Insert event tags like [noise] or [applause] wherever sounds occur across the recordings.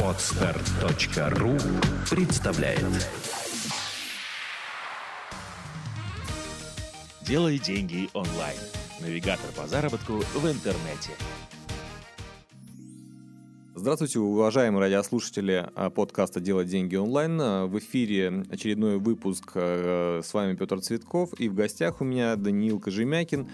Отстар.ру представляет Делай деньги онлайн. Навигатор по заработку в интернете. Здравствуйте, уважаемые радиослушатели а, подкаста «Делать деньги онлайн». А, В эфире очередной выпуск. а, С вами Петр Цветков. И в гостях у меня Даниил Кожемякин,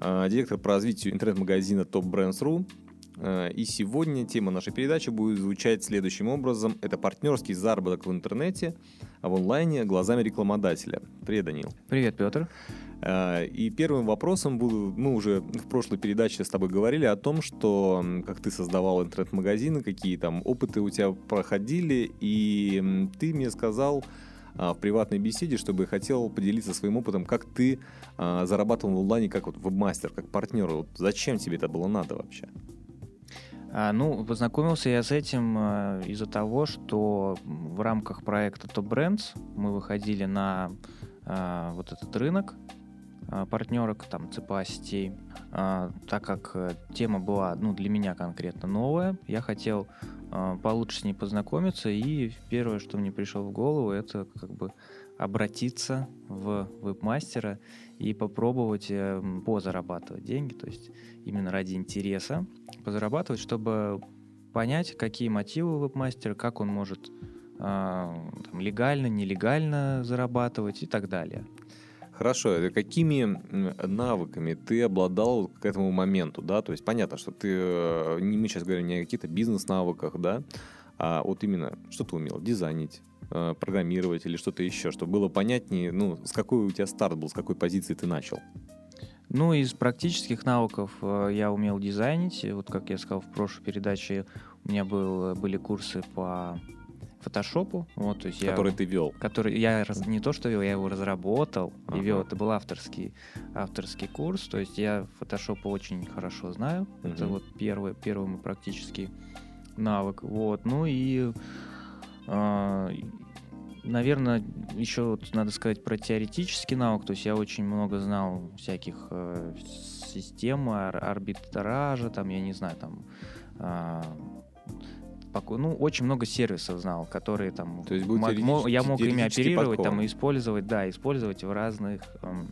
директор по развитию интернет-магазина Top Brands.ru. А, И сегодня тема нашей передачи будет звучать следующим образом. Это партнерский заработок в интернете, а в онлайне глазами рекламодателя. Привет, Даниил. Привет, Петр. А, И первым вопросом буду, мы уже в прошлой передаче с тобой говорили о том, что как ты создавал интернет-магазины, какие там опыты у тебя проходили, и ты мне сказал а, в приватной беседе, чтобы хотел поделиться своим опытом, как ты а, зарабатывал в онлайне как вот вебмастер, как партнер. Вот зачем тебе это было надо вообще? А, ну, познакомился я с этим а, из-за того, что в рамках проекта Top Brands мы выходили на а, вот этот рынок партнерок, там, ЦПА сетей. Так как э, тема была, ну, для меня конкретно новая, я хотел получше с ней познакомиться, и первое, что мне пришло в голову, это как бы обратиться в вебмастера и попробовать э, м, позарабатывать деньги, то есть именно ради интереса позарабатывать, чтобы понять, какие мотивы вебмастера, как он может а, там, легально, нелегально зарабатывать и так далее. Хорошо, какими навыками ты обладал к этому моменту, да? То есть понятно, что ты, э, мы сейчас говорим не о каких-то бизнес-навыках, да, а вот именно, что ты умел? Дизайнить, э, программировать или что-то еще, чтобы было понятнее, ну, с какой у тебя старт был, с какой позиции ты начал. Ну, из практических навыков э, я умел дизайнить. Вот как я сказал в прошлой передаче, у меня был, были курсы по фотошопу. Вот, то есть я, который ты вел. который я раз- не то что вел, я его разработал Ага. и вел. Это был авторский, авторский курс. То есть я фотошоп очень хорошо знаю. Это Мгм. вот первый, первый мой практический навык. Вот. Ну и, наверное, еще вот надо сказать про теоретический навык. То есть я очень много знал всяких э, систем ар- арбитража, там, я не знаю, там... а, поко- ну, очень много сервисов знал, которые там То есть был мо- я мог ими оперировать там подкован. и использовать, да, использовать в разных, эм,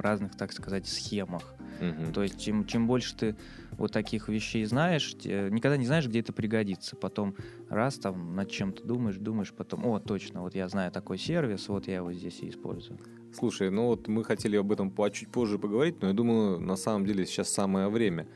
разных, так сказать, схемах. Мгм. То есть чем, чем больше ты вот таких вещей знаешь, никогда не знаешь, где это пригодится. Потом раз там над чем-то думаешь, думаешь, потом, о, точно, вот я знаю такой сервис, вот я его здесь и использую. Слушай, ну вот мы хотели об этом по- чуть позже поговорить, но я думаю, на самом деле сейчас самое время.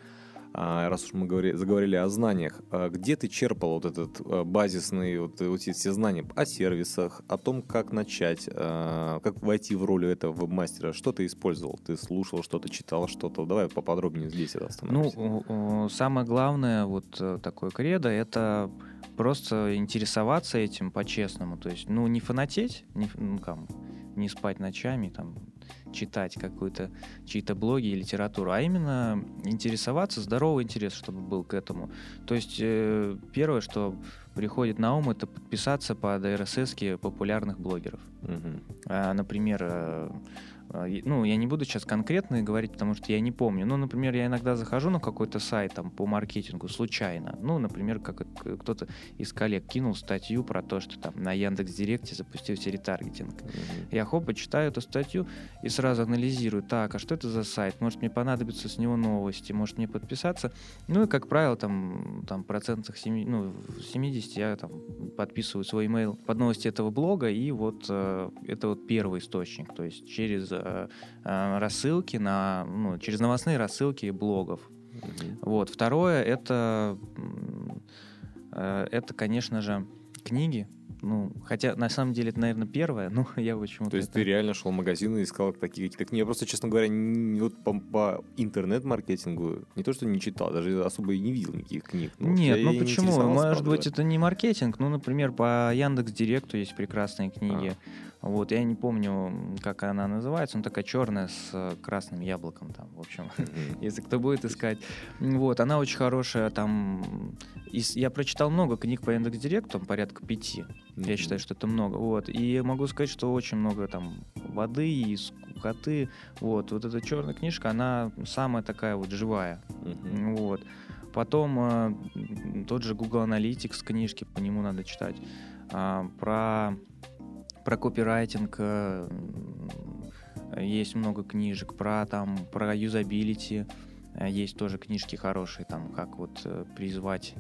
А, раз уж мы говори- заговорили о знаниях, а где ты черпал вот этот а, базисный, вот, э, вот эти все знания о сервисах, о том, как начать, как войти в роль этого вебмастера? Что ты использовал? Ты слушал что-то, читал что-то? Давай поподробнее здесь это Ну, остановимся. о, самое главное, вот э, такое кредо, это просто интересоваться этим по-честному. То есть, ну, не фанатеть, не, ну, там, не спать ночами, там, читать какую-то чьи-то блоги и литературу, а именно интересоваться, здоровый интерес, чтобы был к этому. То есть, э, первое, что приходит на ум, это подписаться под RSS популярных блогеров. Мгм. А, Например, э, ну, я не буду сейчас конкретно говорить, потому что я не помню. Ну, например, я иногда захожу на какой-то сайт там, по маркетингу случайно. Ну, например, как кто-то из коллег кинул статью про то, что там на Яндекс Директе запустился ретаргетинг. Мгм. Я хоп, читаю эту статью и сразу анализирую, так, а что это за сайт? Может, мне понадобится с него новости, может, мне подписаться? Ну, и, как правило, там, там процентах семи- ну, в 70 я там подписываю свой email под новости этого блога, и вот э, это вот первый источник, то есть через э, э, рассылки на, ну, через новостные рассылки блогов. Вот. Второе это, э, это, конечно же, книги. Ну, хотя на самом деле это, наверное, первое, но [laughs] я почему-то. То есть это- ты реально шел в магазин и искал такие какие-то книги. Я просто, честно говоря, не- вот по, по интернет-маркетингу не то, что не читал, даже особо и не видел никаких книг. Ну, Нет, ну почему? Может быть, это не маркетинг. Ну, например, по Яндекс Директу есть прекрасные книги. Вот, я не помню, как она называется, но такая черная с э, красным яблоком там, в общем. [laughs] Если кто будет искать. Вот, она очень хорошая, там... из- Я прочитал много книг по Яндекс.Директу, там порядка пяти. Я считаю, что это много. Вот. И могу сказать, что очень много там воды и скукоты. Вот. Вот эта черная книжка, она самая такая вот живая. Вот. Потом э, тот же Google Analytics книжки, по нему надо читать. А, про, про копирайтинг э, есть много книжек, про там про юзабилити э, есть тоже книжки хорошие, там как вот э, призвать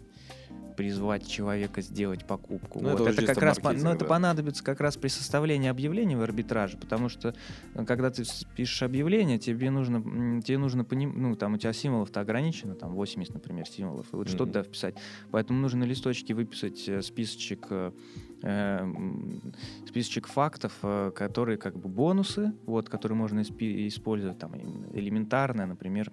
призвать человека сделать покупку. Ну, вот. это это, как раз по- ну, это да. понадобится как раз при составлении объявления в арбитраже, потому что э, когда ты пишешь объявление, тебе нужно, тебе нужно поним- ну там у тебя символов-то ограничено, там 80, например, символов, и вот что Мгм. туда вписать. Поэтому нужно на листочке выписать э, списочек э, э, м, списочек фактов, которые как бы бонусы, вот, которые можно использовать, там м, элементарная, например,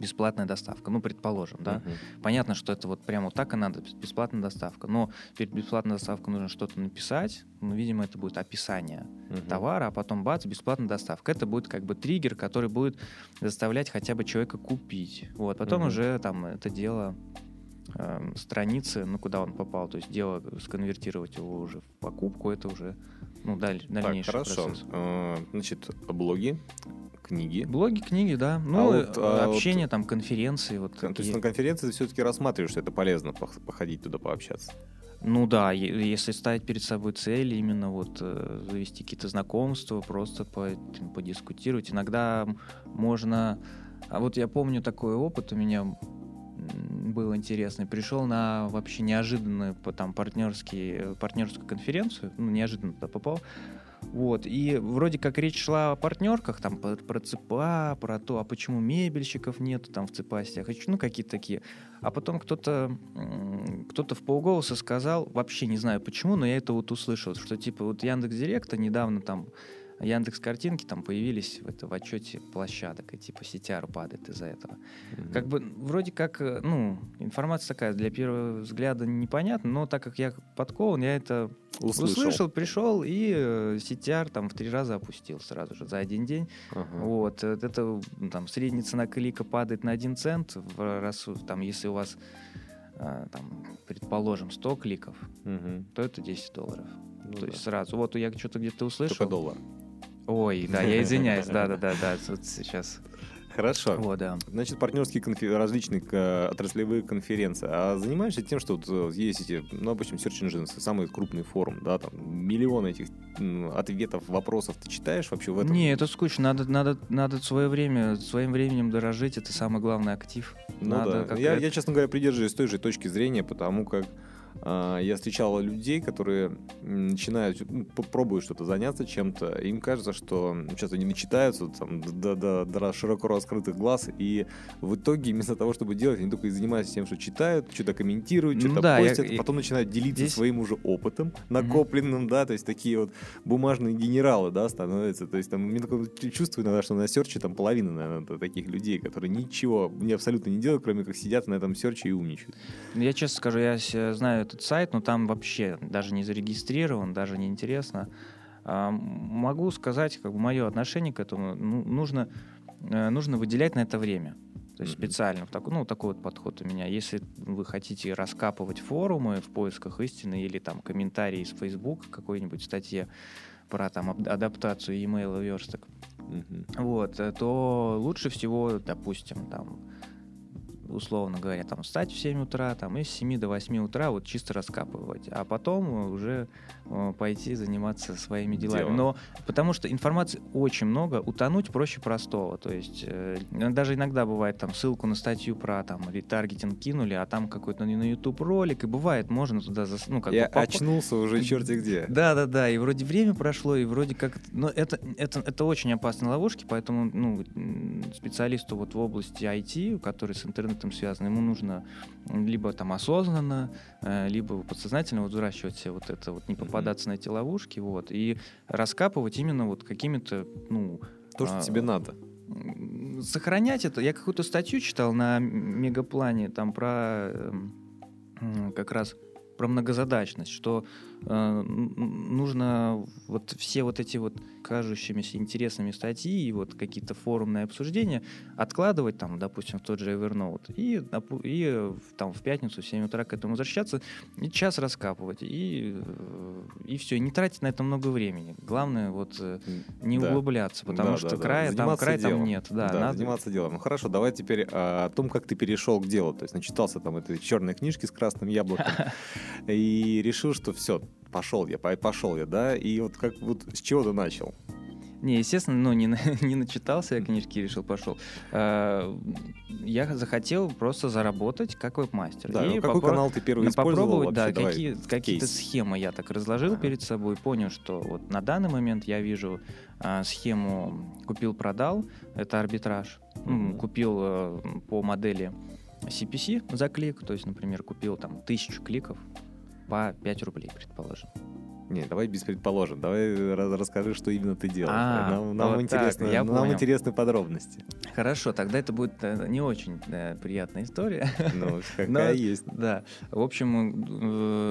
бесплатная доставка, ну, предположим, да. Мгм. Понятно, что это вот прямо вот так и надо, бес- бесплатная доставка. Но перед бесплатной доставкой нужно что-то написать. Ну, видимо, это будет описание Мгм. товара, а потом бац, бесплатная доставка. Это будет как бы триггер, который будет заставлять хотя бы человека купить. Вот. Потом Мгм. уже там это дело эм, страницы, ну, куда он попал, то есть дело сконвертировать его уже в покупку, это уже ну, даль- Так, дальнейший хорошо. процесс. Э, Значит, блоги, книги. Блоги, книги, да. Ну, вот, э, а вот- общение, там, конференции. Вот То есть на конференции ты все-таки рассматриваешь, что это полезно пох- походить туда, пообщаться. Ну да, если ставить перед собой цели, именно вот э, завести какие-то знакомства, просто по- подискутировать. Иногда можно... А вот я помню такой опыт у меня был интересный. Пришел на вообще неожиданную там партнерский, э, партнерскую конференцию, ну, неожиданно туда попал. Вот, и вроде как речь шла о партнерках, там, про, про ЦПА, про то, а почему мебельщиков нет там в ЦПАстях, ну, какие-то такие. А потом кто-то кто-то в полголоса сказал, вообще не знаю почему, но я это вот услышал, что типа вот Яндекс Директа недавно там Яндекс картинки там появились в, это, в отчете площадок, и типа CTR падает из-за этого. Как бы вроде как, э, ну, информация такая для первого взгляда непонятна, но так как я подкован, я это услышал. услышал, пришел и э, CTR там в три раза опустил сразу же за один день. Ага. Вот, э, это м, там средняя цена клика падает на 1 цент, в раз, там, если у вас, там, предположим, 100 кликов, Мгм. то это 10 долларов. Ну то да. есть сразу. Вот я что-то где-то услышал. Только доллар. Ой, да, я извиняюсь, да-да-да, да, вот сейчас. Хорошо. Вот, да. Значит, партнерские конфе- различные э, отраслевые конференции. А занимаешься тем, что вот э, есть эти, ну, обычно Search Engines, самый крупный форум, да, там миллион этих ответов, вопросов ты читаешь вообще в этом? Не, это скучно, надо, надо, надо свое время, своим временем дорожить, это самый главный актив. Ну надо да. Я, я, честно говоря, придерживаюсь той же точки зрения, потому как я встречал людей, которые начинают, ну, пробуют что-то заняться чем-то, им кажется, что сейчас они начитаются там, до, до- до широко раскрытых глаз, и в итоге вместо того, чтобы делать, они только и занимаются тем, что читают, что-то комментируют, Ну что-то да, я- постят, я- потом начинают делиться здесь- своим уже опытом накопленным, да, то есть такие вот бумажные генералы, да, становятся. То есть там мне такое чувство иногда, что на серче там половина, наверное, таких людей, которые ничего не абсолютно не делают, кроме как сидят на этом серче и умничают. Ну, Я честно скажу, я с- знаю этот сайт, но там вообще даже не зарегистрирован, даже не интересно. А, могу сказать, как бы мое отношение к этому, ну, нужно, э, нужно выделять на это время. То есть специально, в такой, ну, такой вот подход у меня. Если вы хотите раскапывать форумы в поисках истины или там комментарии из Facebook какой-нибудь статье про там ап- адаптацию e-mail версток, Мгм. вот, э, то лучше всего, допустим, там, условно говоря, там, встать в 7 утра, там, и с 7 до 8 утра вот чисто раскапывать, а потом э, уже э, пойти заниматься своими делами. Делом. Но потому что информации очень много, утонуть проще простого. То есть э, даже иногда бывает там ссылку на статью про там ретаргетинг кинули, а там какой-то на YouTube ролик, и бывает, можно туда, зас- ну, как Я бы попа- очнулся уже черти где. да, да, да. И вроде время прошло, и вроде как. Но это, это, это очень опасные ловушки, поэтому ну, специалисту вот в области IT, который с интернетом связан, ему нужно либо там осознанно, э, либо подсознательно вот взращивать себе вот это, вот не попадаться на эти ловушки, вот, и раскапывать именно вот какими-то, ну, То, что а, тебе надо. сохранять это. Я какую-то статью читал на Мегаплане там про эм, как раз про многозадачность, что нужно вот все вот эти вот кажущимися интересными статьи и вот какие-то форумные обсуждения откладывать там, допустим, в тот же Evernote и, и э, там в пятницу в 7 утра к этому возвращаться и час раскапывать и, э, и все, не тратить на это много времени. Главное вот э, не Да. углубляться, потому Да, что да, да. края там, Заниматься края там нет. Да, Да, надо- заниматься делом. Ну хорошо, давай теперь а, о том, как ты перешел к делу. То есть начитался там этой черной книжки с красным яблоком [laughs] и решил, что все, пошел я, по- пошел я, да? И вот как вот с чего ты начал? Не, естественно, ну, не, [laughs] не начитался я книжки и решил, пошел. Э, Я захотел просто заработать как веб-мастер. Да, И ну, какой попро- канал ты первый использовал попробовать, да? Давай какие, какие-то схемы я так разложил Ага. перед собой, понял, что вот на данный момент я вижу а, схему купил-продал, это арбитраж. Мгм. Купил э, по модели CPC за клик, то есть, например, купил там тысячу кликов по 5 рублей, предположим. Не, давай без предположим. Давай ra- расскажи, что именно ты делал. А, нам нам вот так, интересно, я нам понял. интересны подробности. Хорошо, тогда это будет э, не очень э, приятная история. Ну, [laughs] какая Но- есть. Да. В общем,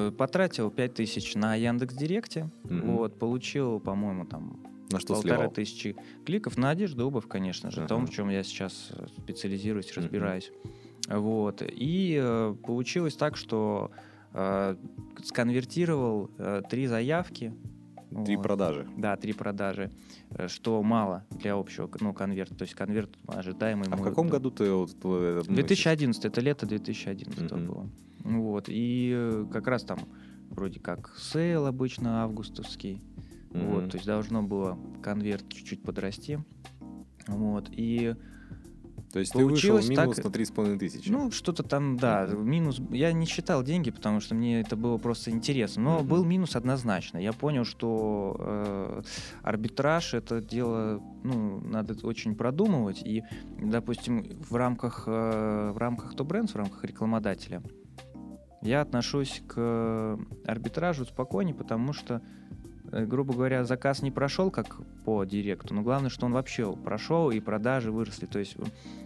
э, потратил 5000 на Яндекс Директе. Мгм. Вот, получил, по-моему, там На что полторы сливал? тысячи кликов на одежду, обувь, конечно же, Ага. том, в чем я сейчас э, специализируюсь, разбираюсь. Вот. И э, получилось так, что э, сконвертировал э, три заявки. Три Вот. продажи. Да, три продажи, э, что мало для общего, ну, конверта. То есть конверт ожидаемый. А в мы- каком году ты вот, э, относишь? 2011, это лето 2011 Мгм. было. Вот, и э, как раз там вроде как sale обычно августовский, Мгм. вот, то есть должно было конверт чуть-чуть подрасти, вот, и, То есть ты вышел получилось минус так- на 3,5 тысячи. ну, что-то там, да, Мгм. минус, я не считал деньги, потому что мне это было просто интересно, но Мгм. был минус однозначно, я понял, что э, арбитраж это дело, ну, надо очень продумывать, и, допустим, в рамках, э, в рамках Brands, в рамках рекламодателя, я отношусь к арбитражу спокойнее, потому что, грубо говоря, заказ не прошел как по директу, но главное, что он вообще прошел, и продажи выросли. То есть э,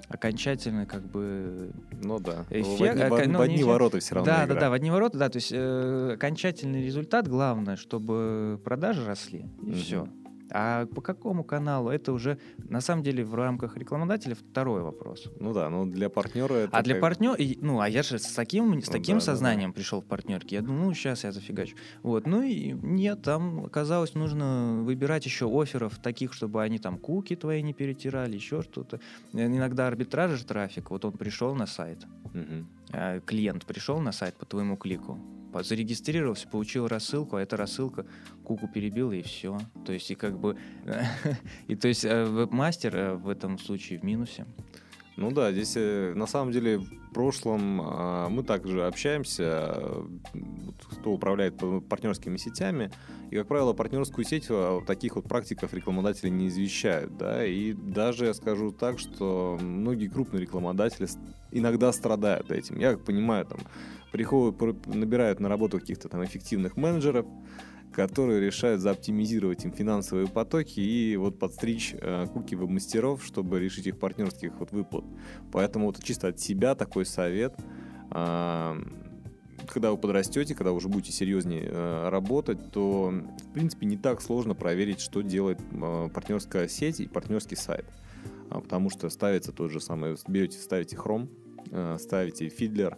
окончательно как бы... Ну да. в Эффект- одни, в э, од- ну, в одни эффект. ворота все равно Да, игра. да, да, в одни ворота, да, то есть э, окончательный результат, главное, чтобы продажи росли, и Мгм. все. А по какому каналу, это уже, на самом деле, в рамках рекламодателя второй вопрос. Ну да, ну для партнера это А для как- партнера, ну, а я же с таким, с Ну таким да, да, сознанием пришел в партнерке. Я думаю, ну, сейчас я зафигачу. Вот, ну и нет, там оказалось, нужно выбирать еще офферов таких, чтобы они там куки твои не перетирали, еще что-то. Э, Иногда арбитраж же трафик, вот он пришел на сайт, э, клиент пришел на сайт по твоему клику, зарегистрировался, получил рассылку, а эта рассылка куку перебила и все. То есть и как бы [laughs] и то есть э, веб-мастер э, в этом случае в минусе. Ну да, здесь э, на самом деле в прошлом а, мы также общаемся, кто управляет партнерскими сетями, и, как правило, партнерскую сеть о таких вот практиках рекламодатели не извещают, да, и даже я скажу так, что многие крупные рекламодатели иногда страдают этим. Я понимаю, там, приходят, пр- набирают на работу каких-то там эффективных менеджеров, которые решают заоптимизировать им финансовые потоки и вот подстричь э, куки мастеров, чтобы решить их партнерских вот выплат. Поэтому вот чисто от себя такой совет. а, когда вы подрастете, когда уже будете серьезнее э, работать, то, в принципе, не так сложно проверить, что делает э, партнерская сеть и партнерский сайт. А, потому что ставится тот же самый, берете, ставите Chrome, э, ставите Fiddler,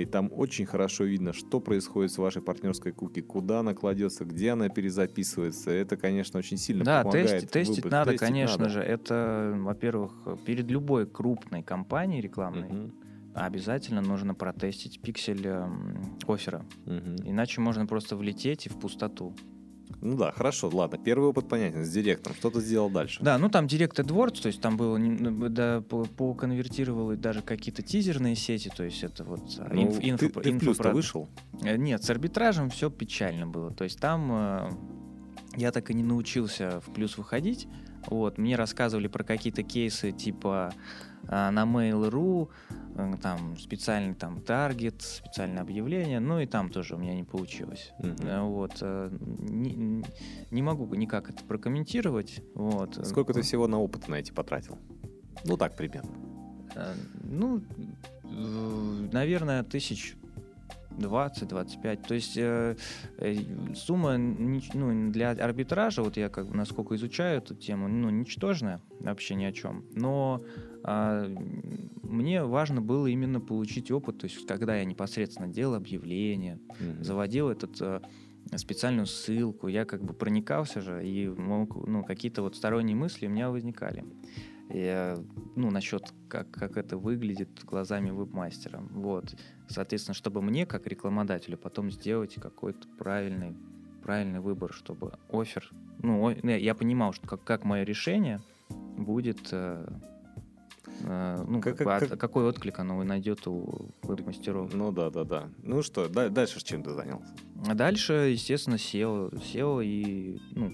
и там очень хорошо видно, что происходит с вашей партнерской куки, куда она кладется, где она перезаписывается. Это, конечно, очень сильно Да, помогает. тестить, тестить выбрать. надо, Тестить конечно надо. же. Это, во-первых, перед любой крупной компанией рекламной Мгм, обязательно нужно протестить пиксель эм, оффера. мгм. Иначе можно просто влететь и в пустоту. Ну да, хорошо, ладно. Первый опыт понятен, с директором. Что ты сделал дальше? Да, ну там Direct AdWords, то есть там было, ну, да, по- поконвертировал и даже какие-то тизерные сети, то есть это вот а, Ну, инф- инфо- ты, ты в плюс-то инфопрод- вышел? Э, Нет, с арбитражем все печально было. То есть там э, я так и не научился в плюс выходить. Вот, мне рассказывали про какие-то кейсы типа на Mail.ru, э, там специальный там таргет, специальное объявление, ну и там тоже у меня не получилось. Э, Вот, э, не, не могу никак это прокомментировать. Вот. Сколько ты всего на опыт на эти потратил? Ну так, примерно. Э, Ну, э, наверное, тысяч 20-25. То есть э, э, сумма ну, для арбитража, вот я как бы насколько изучаю эту тему, ну, ничтожная, вообще ни о чем. Но мне важно было именно получить опыт, то есть когда я непосредственно делал объявление, Мгм. заводил этот э, специальную ссылку, я как бы проникался же, и мог, ну, какие-то вот сторонние мысли у меня возникали. Я, ну, насчет, как, как это выглядит глазами веб-мастера. Вот. Соответственно, чтобы мне, как рекламодателю, потом сделать какой-то правильный, правильный выбор, чтобы офер... Ну, я понимал, что как, как мое решение будет... э, ну, Как- как от- как- какой отклик оно найдет у веб-мастеров. Ну да, да, да. Ну что, да- дальше чем ты занялся? А дальше, естественно, SEO. SEO и, ну,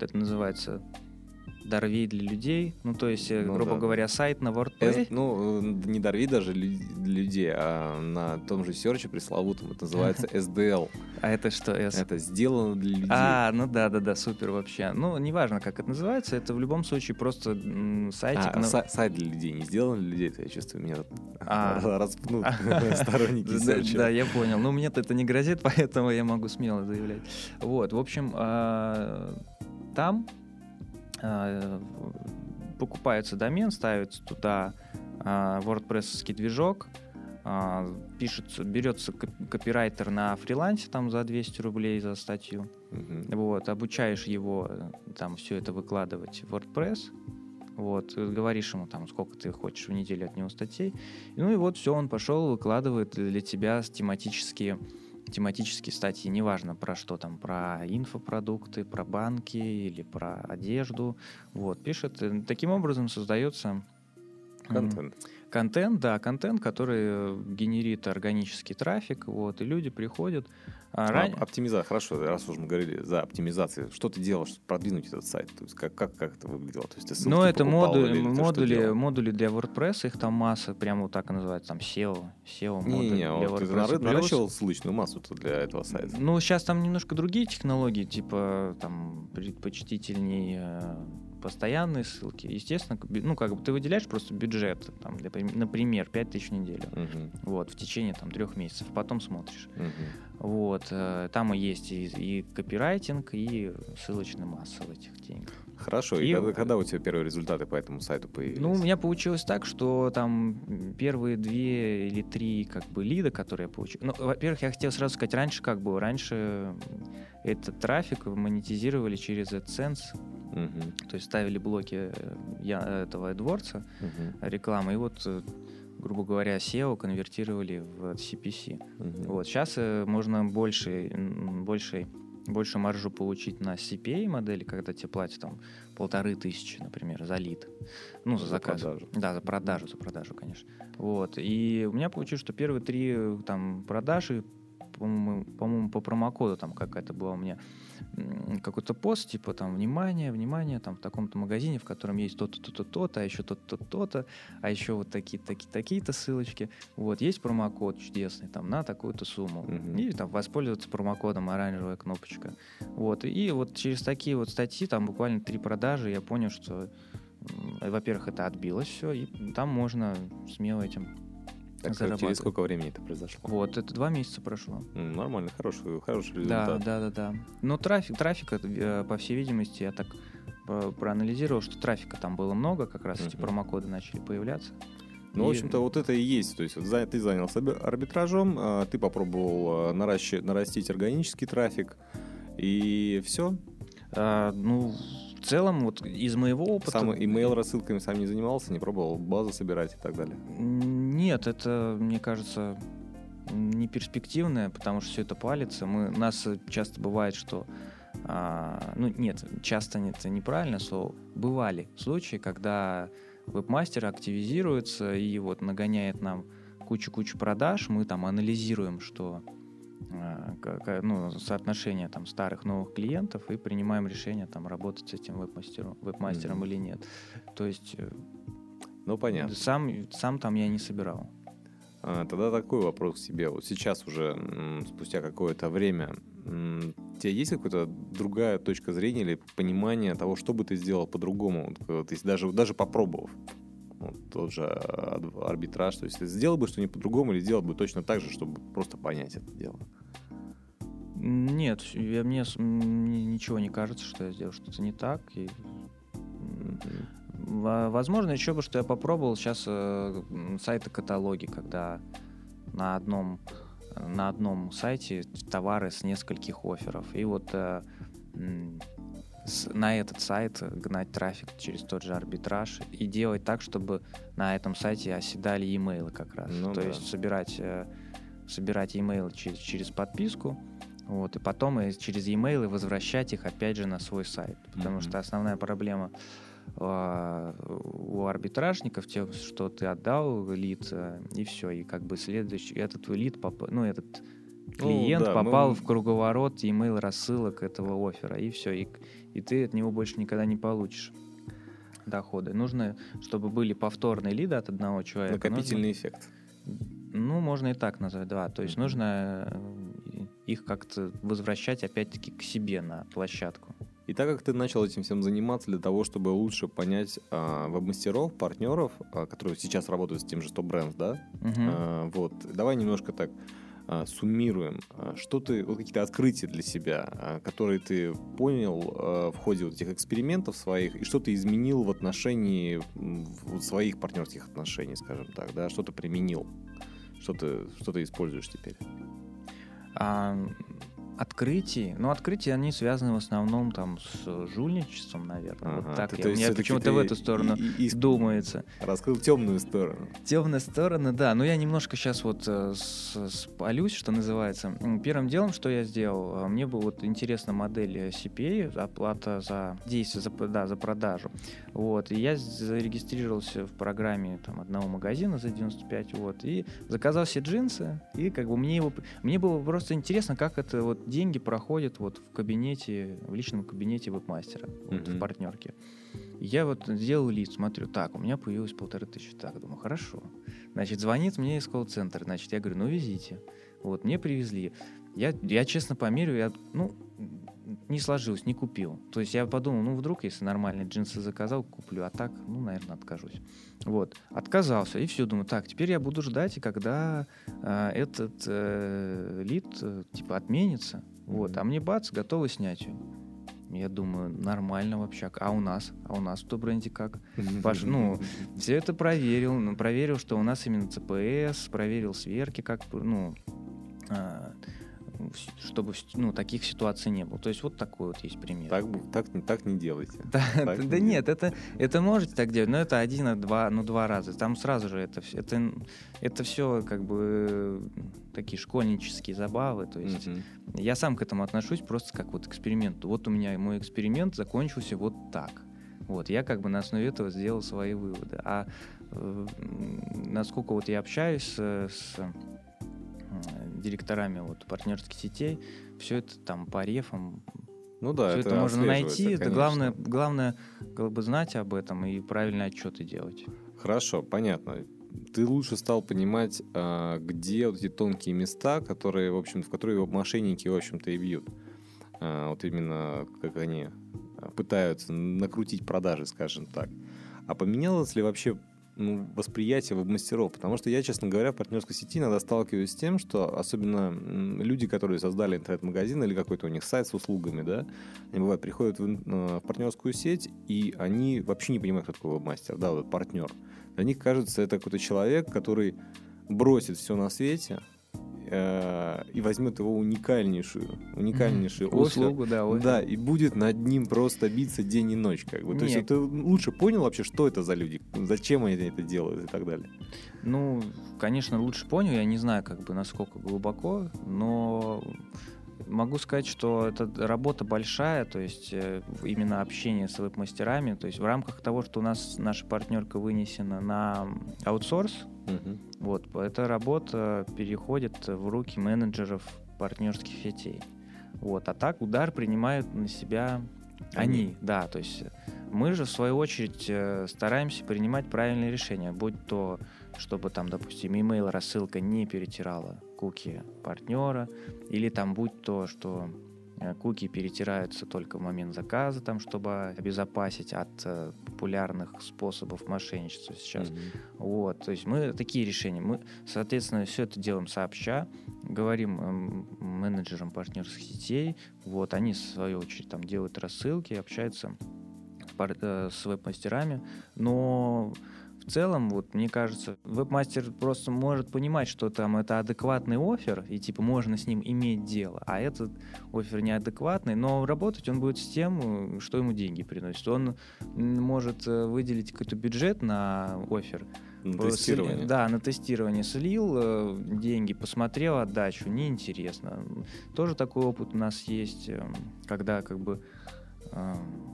это называется Дарвей для людей. Ну, то есть, э, Ну грубо да. говоря, сайт на WordPress. ну, э, не дорви даже для людей, а на том же серче пресловутом это называется [laughs] SDL. А это что, S? Это сделано для людей. А, ну да, да, да, супер вообще. Ну, неважно, как это называется, это в любом случае просто сайтик. А, на- сайт для людей не сделан для людей, это я чувствую, меня А. [laughs] распнут [laughs] сторонники серча. да, я понял. Но мне-то это не грозит, поэтому я могу смело заявлять. Вот, в общем, а, там покупается домен, ставится туда а, WordPress движок, а, пишется, берется коп- копирайтер на фрилансе там за 200 рублей за статью. Мгм. Вот, обучаешь его э, там все это выкладывать в WordPress. Вот, э, говоришь ему там, сколько ты хочешь в неделю от него статей. Ну и вот все, он пошел, выкладывает для тебя тематические, тематические статьи, неважно про что там, про инфопродукты, про банки или про одежду. Вот, пишет. Э, Таким образом создается Контент. Контент, да, контент, который э, генерит органический трафик, вот, и люди приходят. А, А, ран- Оптимизация, хорошо, раз уж мы говорили за оптимизацию, что ты делал, чтобы продвинуть этот сайт? То есть как, как, как это выглядело? То есть ты Ну, это модули, или ты модули, делал? модули для WordPress, их там масса, прямо вот так и называется, там SEO, SEO модуль Не-не-не, для вот ты WordPress. Плюс- наращивал ссылочную массу для этого сайта. Ну, сейчас там немножко другие технологии, типа там предпочтительней э, постоянные ссылки. Естественно, ну, как бы ты выделяешь просто бюджет, там, например, 5000 в неделю. Мгм, Вот, в течение там трех месяцев, потом смотришь. мгм. Вот, э, там и есть и, и копирайтинг, и ссылочная масса в этих деньгах. Хорошо, и, И- когда, когда у тебя первые результаты по этому сайту появились? Ну, у меня получилось так, что там первые две или три как бы лида, которые я получил. Ну, во-первых, я хотел сразу сказать, раньше как было, раньше этот трафик монетизировали через AdSense, Мгм, то есть ставили блоки э, я, этого AdWords, мгм, рекламы, и вот, э, грубо говоря, SEO конвертировали в CPC. мгм. Вот, сейчас э, можно больше, больше, больше маржу получить на CPA модели, когда тебе платят там полторы тысячи, например, за лид. Ну, за, За заказ. продажу. Да, за продажу, за продажу, конечно. Вот. И у меня получилось, что первые три э, там продажи, по-моему, по-моему, по промокоду там какая-то была у меня какой-то пост, типа там внимание, внимание, там в таком-то магазине, в котором есть то-то, то-то, то-то, а еще то-то, то-то, а еще вот такие-то, такие, такие-то ссылочки. Вот, есть промокод чудесный там на такую-то сумму. Мгм. И там воспользоваться промокодом оранжевая кнопочка. Вот, и вот через такие вот статьи, там буквально три продажи, я понял, что, во-первых, это отбилось все, и там можно смело этим Так, зарабатывать. через сколько времени это произошло? Вот, это два месяца прошло. Нормально, хороший, хороший Да, результат. да, да, да. Но трафик, трафика, э, по всей видимости, я так э, проанализировал, что трафика там было много, как раз эти Мгм. промокоды начали появляться. Ну, в И- общем-то, вот это и есть. То есть ты занялся арби- арбитражом, а, ты попробовал а, наращи- нарастить органический трафик, и все. А, ну, в целом, вот из моего опыта... Сам имейл рассылками сам не занимался, не пробовал базу собирать и так далее. Нет, это, мне кажется, не перспективное, потому что все это палится. Мы, у нас часто бывает, что... а, ну, нет, часто это неправильное слово. Бывали случаи, когда веб-мастер активизируется и вот нагоняет нам кучу-кучу продаж, мы там анализируем, что ну, соотношение там старых новых клиентов и принимаем решение там работать с этим веб-мастером, веб-мастером Мгм. или нет. То есть э, Ну, понятно. сам, сам там я не собирал. А, Тогда такой вопрос к тебе. Вот сейчас уже, м, спустя какое-то время, м, у тебя есть какая-то другая точка зрения или понимание того, что бы ты сделал по-другому, вот, если даже, даже попробовав? Ну, тот же арбитраж. То есть сделал бы что-нибудь по-другому или сделал бы точно так же, чтобы просто понять это дело? Нет, я, мне, мне ничего не кажется, что я сделал что-то не так. И... Возможно, еще бы, что я попробовал сейчас э, сайты-каталоги, когда на одном, на одном сайте товары с нескольких офферов. И вот э, на этот сайт гнать трафик через тот же арбитраж и делать так, чтобы на этом сайте оседали e-mail как раз. Ну, То да. есть собирать, э, собирать e-mail через, через подписку, вот, и потом и через e-mail возвращать их опять же на свой сайт. Потому mm-hmm. что основная проблема э, у арбитражников, тем, что ты отдал лид, э, и все, и как бы следующий, этот лид, поп, ну, этот клиент ну, да, попал мы... в круговорот email рассылок этого оффера, и все, и, и ты от него больше никогда не получишь доходы. Нужно, чтобы были повторные лиды от одного человека. Накопительный нужно... эффект. Ну, можно и так назвать, да. То есть нужно э, их как-то возвращать опять-таки к себе на площадку. И так как ты начал этим всем заниматься для того, чтобы лучше понять а, веб-мастеров, партнеров, а, которые сейчас работают с тем же Stop Brands, да? Угу. А, вот, давай немножко так суммируем. А, что ты, вот какие-то открытия для себя, а, которые ты понял а, в ходе вот этих экспериментов своих, и что ты изменил в отношении в своих партнерских отношений, скажем так, да? Что ты применил? Что ты, что ты используешь теперь? А, открытий, ну, открытия, они связаны в основном там с жульничеством, наверное. Ага, вот так. Ты, я, мне почему-то в эту сторону и, и, думается. Раскрыл темную сторону. Темная сторона, да. Но я немножко сейчас вот э, спалюсь, что называется. Первым делом, что я сделал, э, мне была вот интересна модель CPA, оплата за действие, за, да, за продажу. Вот. И я зарегистрировался в программе там, одного магазина за 95, вот, и заказал себе джинсы, и как бы мне его, мне было просто интересно, как это вот деньги проходят вот в кабинете, в личном кабинете веб-мастера, вот, mm-hmm. в партнерке. Я вот сделал лист, смотрю, так, у меня появилось полторы тысячи. Так, думаю, хорошо. Значит, звонит мне из колл-центра. Значит, я говорю, ну, везите. Вот, мне привезли. Я, я честно померю, я, ну, не сложилось, не купил. То есть я подумал, ну, вдруг, если нормальные джинсы заказал, куплю, а так, ну, наверное, откажусь. Вот, отказался, и все, думаю, так, теперь я буду ждать, и когда э, этот э, лид, э, типа, отменится, вот, а мне бац, готовы снять ее. Я думаю, нормально вообще. А у нас? А у нас в бренде как? Паш, ну, все это проверил. Проверил, что у нас именно ЦПС, проверил сверки, как, ну, а, чтобы ну, таких ситуаций не было. То есть вот такой вот есть пример. Так, так, так не делайте. [laughs] Да, так да не нет, это, это можете так делать, но это один, два, ну два раза. Там сразу же это, это, это все как бы такие школьнические забавы. То есть угу. я сам к этому отношусь просто как вот эксперимент. Вот у меня мой эксперимент закончился вот так. Вот, я как бы на основе этого сделал свои выводы. А э, насколько вот я общаюсь с директорами вот, партнерских сетей, все это там по рефам ну да, все это, это можно найти. Конечно. Это главное, главное как бы знать об этом и правильно отчеты делать. Хорошо, понятно. Ты лучше стал понимать, а, где вот эти тонкие места, которые, в общем, в которые мошенники, в общем-то, и бьют. А, вот именно как они а, пытаются накрутить продажи, скажем так. А поменялось ли вообще ну, восприятие веб-мастеров. Потому что я, честно говоря, в партнерской сети иногда сталкиваюсь с тем, что особенно люди, которые создали интернет-магазин или какой-то у них сайт с услугами, да, они бывают приходят в, э, в партнерскую сеть, и они вообще не понимают, кто такой веб-мастер, да, вот партнер. Для них кажется, это какой-то человек, который бросит все на свете, Э, и возьмет его уникальнейшую, уникальнейшую mm-hmm. услугу, да, офер. да, и будет над ним просто биться день и ночь, как бы. То Нет. есть ты лучше понял вообще, что это за люди, зачем они это делают и так далее. Ну, конечно, лучше понял, я не знаю, как бы насколько глубоко, но могу сказать, что эта работа большая, то есть э, именно общение с веб-мастерами, то есть в рамках того, что у нас наша партнерка вынесена на аутсорс, Угу. Вот, эта работа переходит в руки менеджеров партнерских сетей. Вот, а так удар принимают на себя они, они да, то есть мы же в свою очередь э, стараемся принимать правильные решения, будь то, чтобы там, допустим, email рассылка не перетирала куки партнера, или там будь то, что Э, куки перетираются только в момент заказа, там, чтобы обезопасить от э, популярных способов мошенничества сейчас. Mm-hmm. Вот, то есть мы такие решения. Мы, соответственно, все это делаем сообща, говорим э, менеджерам партнерских сетей, вот, они, в свою очередь, там делают рассылки, общаются с веб-мастерами, но в целом, вот мне кажется, веб-мастер просто может понимать, что там это адекватный офер, и типа можно с ним иметь дело, а этот офер неадекватный, но работать он будет с тем, что ему деньги приносит. Он может э, выделить какой-то бюджет на офер, на тестирование. Да, на тестирование слил э, деньги, посмотрел отдачу, неинтересно. Тоже такой опыт у нас есть, эм, когда как бы эм,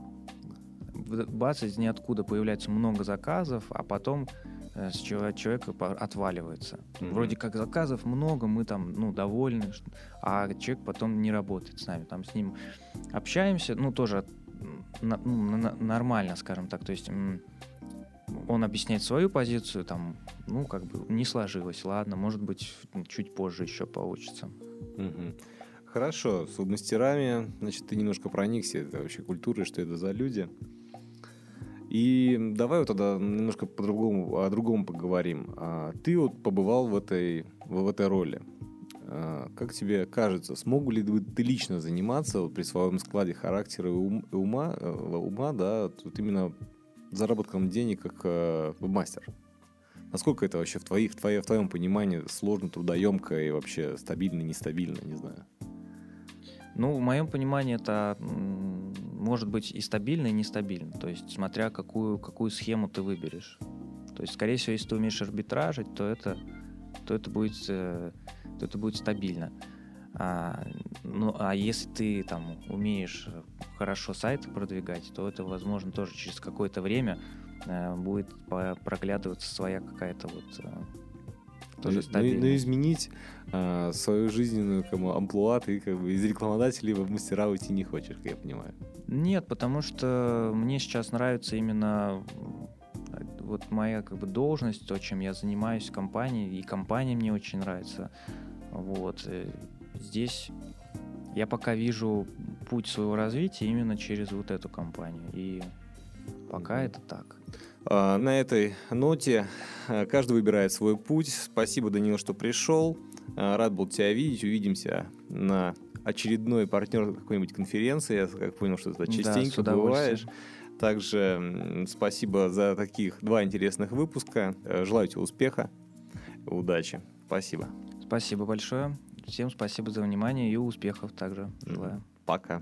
бац, из ниоткуда появляется много заказов, а потом э, с человека отваливается. Mm-hmm. Вроде как заказов много, мы там, ну, довольны, а человек потом не работает с нами. Там с ним общаемся, ну, тоже на, ну, на, нормально, скажем так. То есть он объясняет свою позицию, там, ну, как бы не сложилось, ладно, может быть, чуть позже еще получится. Mm-hmm. Хорошо, с мастерами, значит, ты немножко проникся это вообще культурой, что это за люди. И давай вот тогда немножко по-другому, о другом поговорим. А, ты вот побывал в этой, в этой роли. А, как тебе кажется, смог ли ты лично заниматься вот при своем складе характера и ума, э, ума да, тут именно заработком денег как э, мастер? Насколько это вообще в, твоих, в, твоем, в твоем понимании сложно, трудоемко и вообще стабильно, нестабильно, не знаю? Ну, в моем понимании это может быть и стабильно, и нестабильно. То есть, смотря какую, какую схему ты выберешь. То есть, скорее всего, если ты умеешь арбитражить, то это, то это, будет, э, то это будет стабильно. А, ну, а если ты там умеешь хорошо сайт продвигать, то это, возможно, тоже через какое-то время э, будет проглядываться своя какая-то вот э, тоже но, но изменить а, свою жизненную как бы, амплуа ты как бы из рекламодателей в мастера уйти не хочешь, как я понимаю. Нет, потому что мне сейчас нравится именно вот моя как бы должность, то, чем я занимаюсь в компании, и компания мне очень нравится. Вот. Э, здесь я пока вижу путь своего развития именно через вот эту компанию. И пока это так. А, на этой ноте а, каждый выбирает свой путь. Спасибо, Данил, что пришел. А, рад был тебя видеть. Увидимся на очередной партнер какой-нибудь конференции. Я как понял, что это частенько да, бываешь. Также спасибо за таких два интересных выпуска. Э, желаю тебе успеха, удачи. Спасибо. Спасибо большое. Всем спасибо за внимание и успехов также желаю. Пока.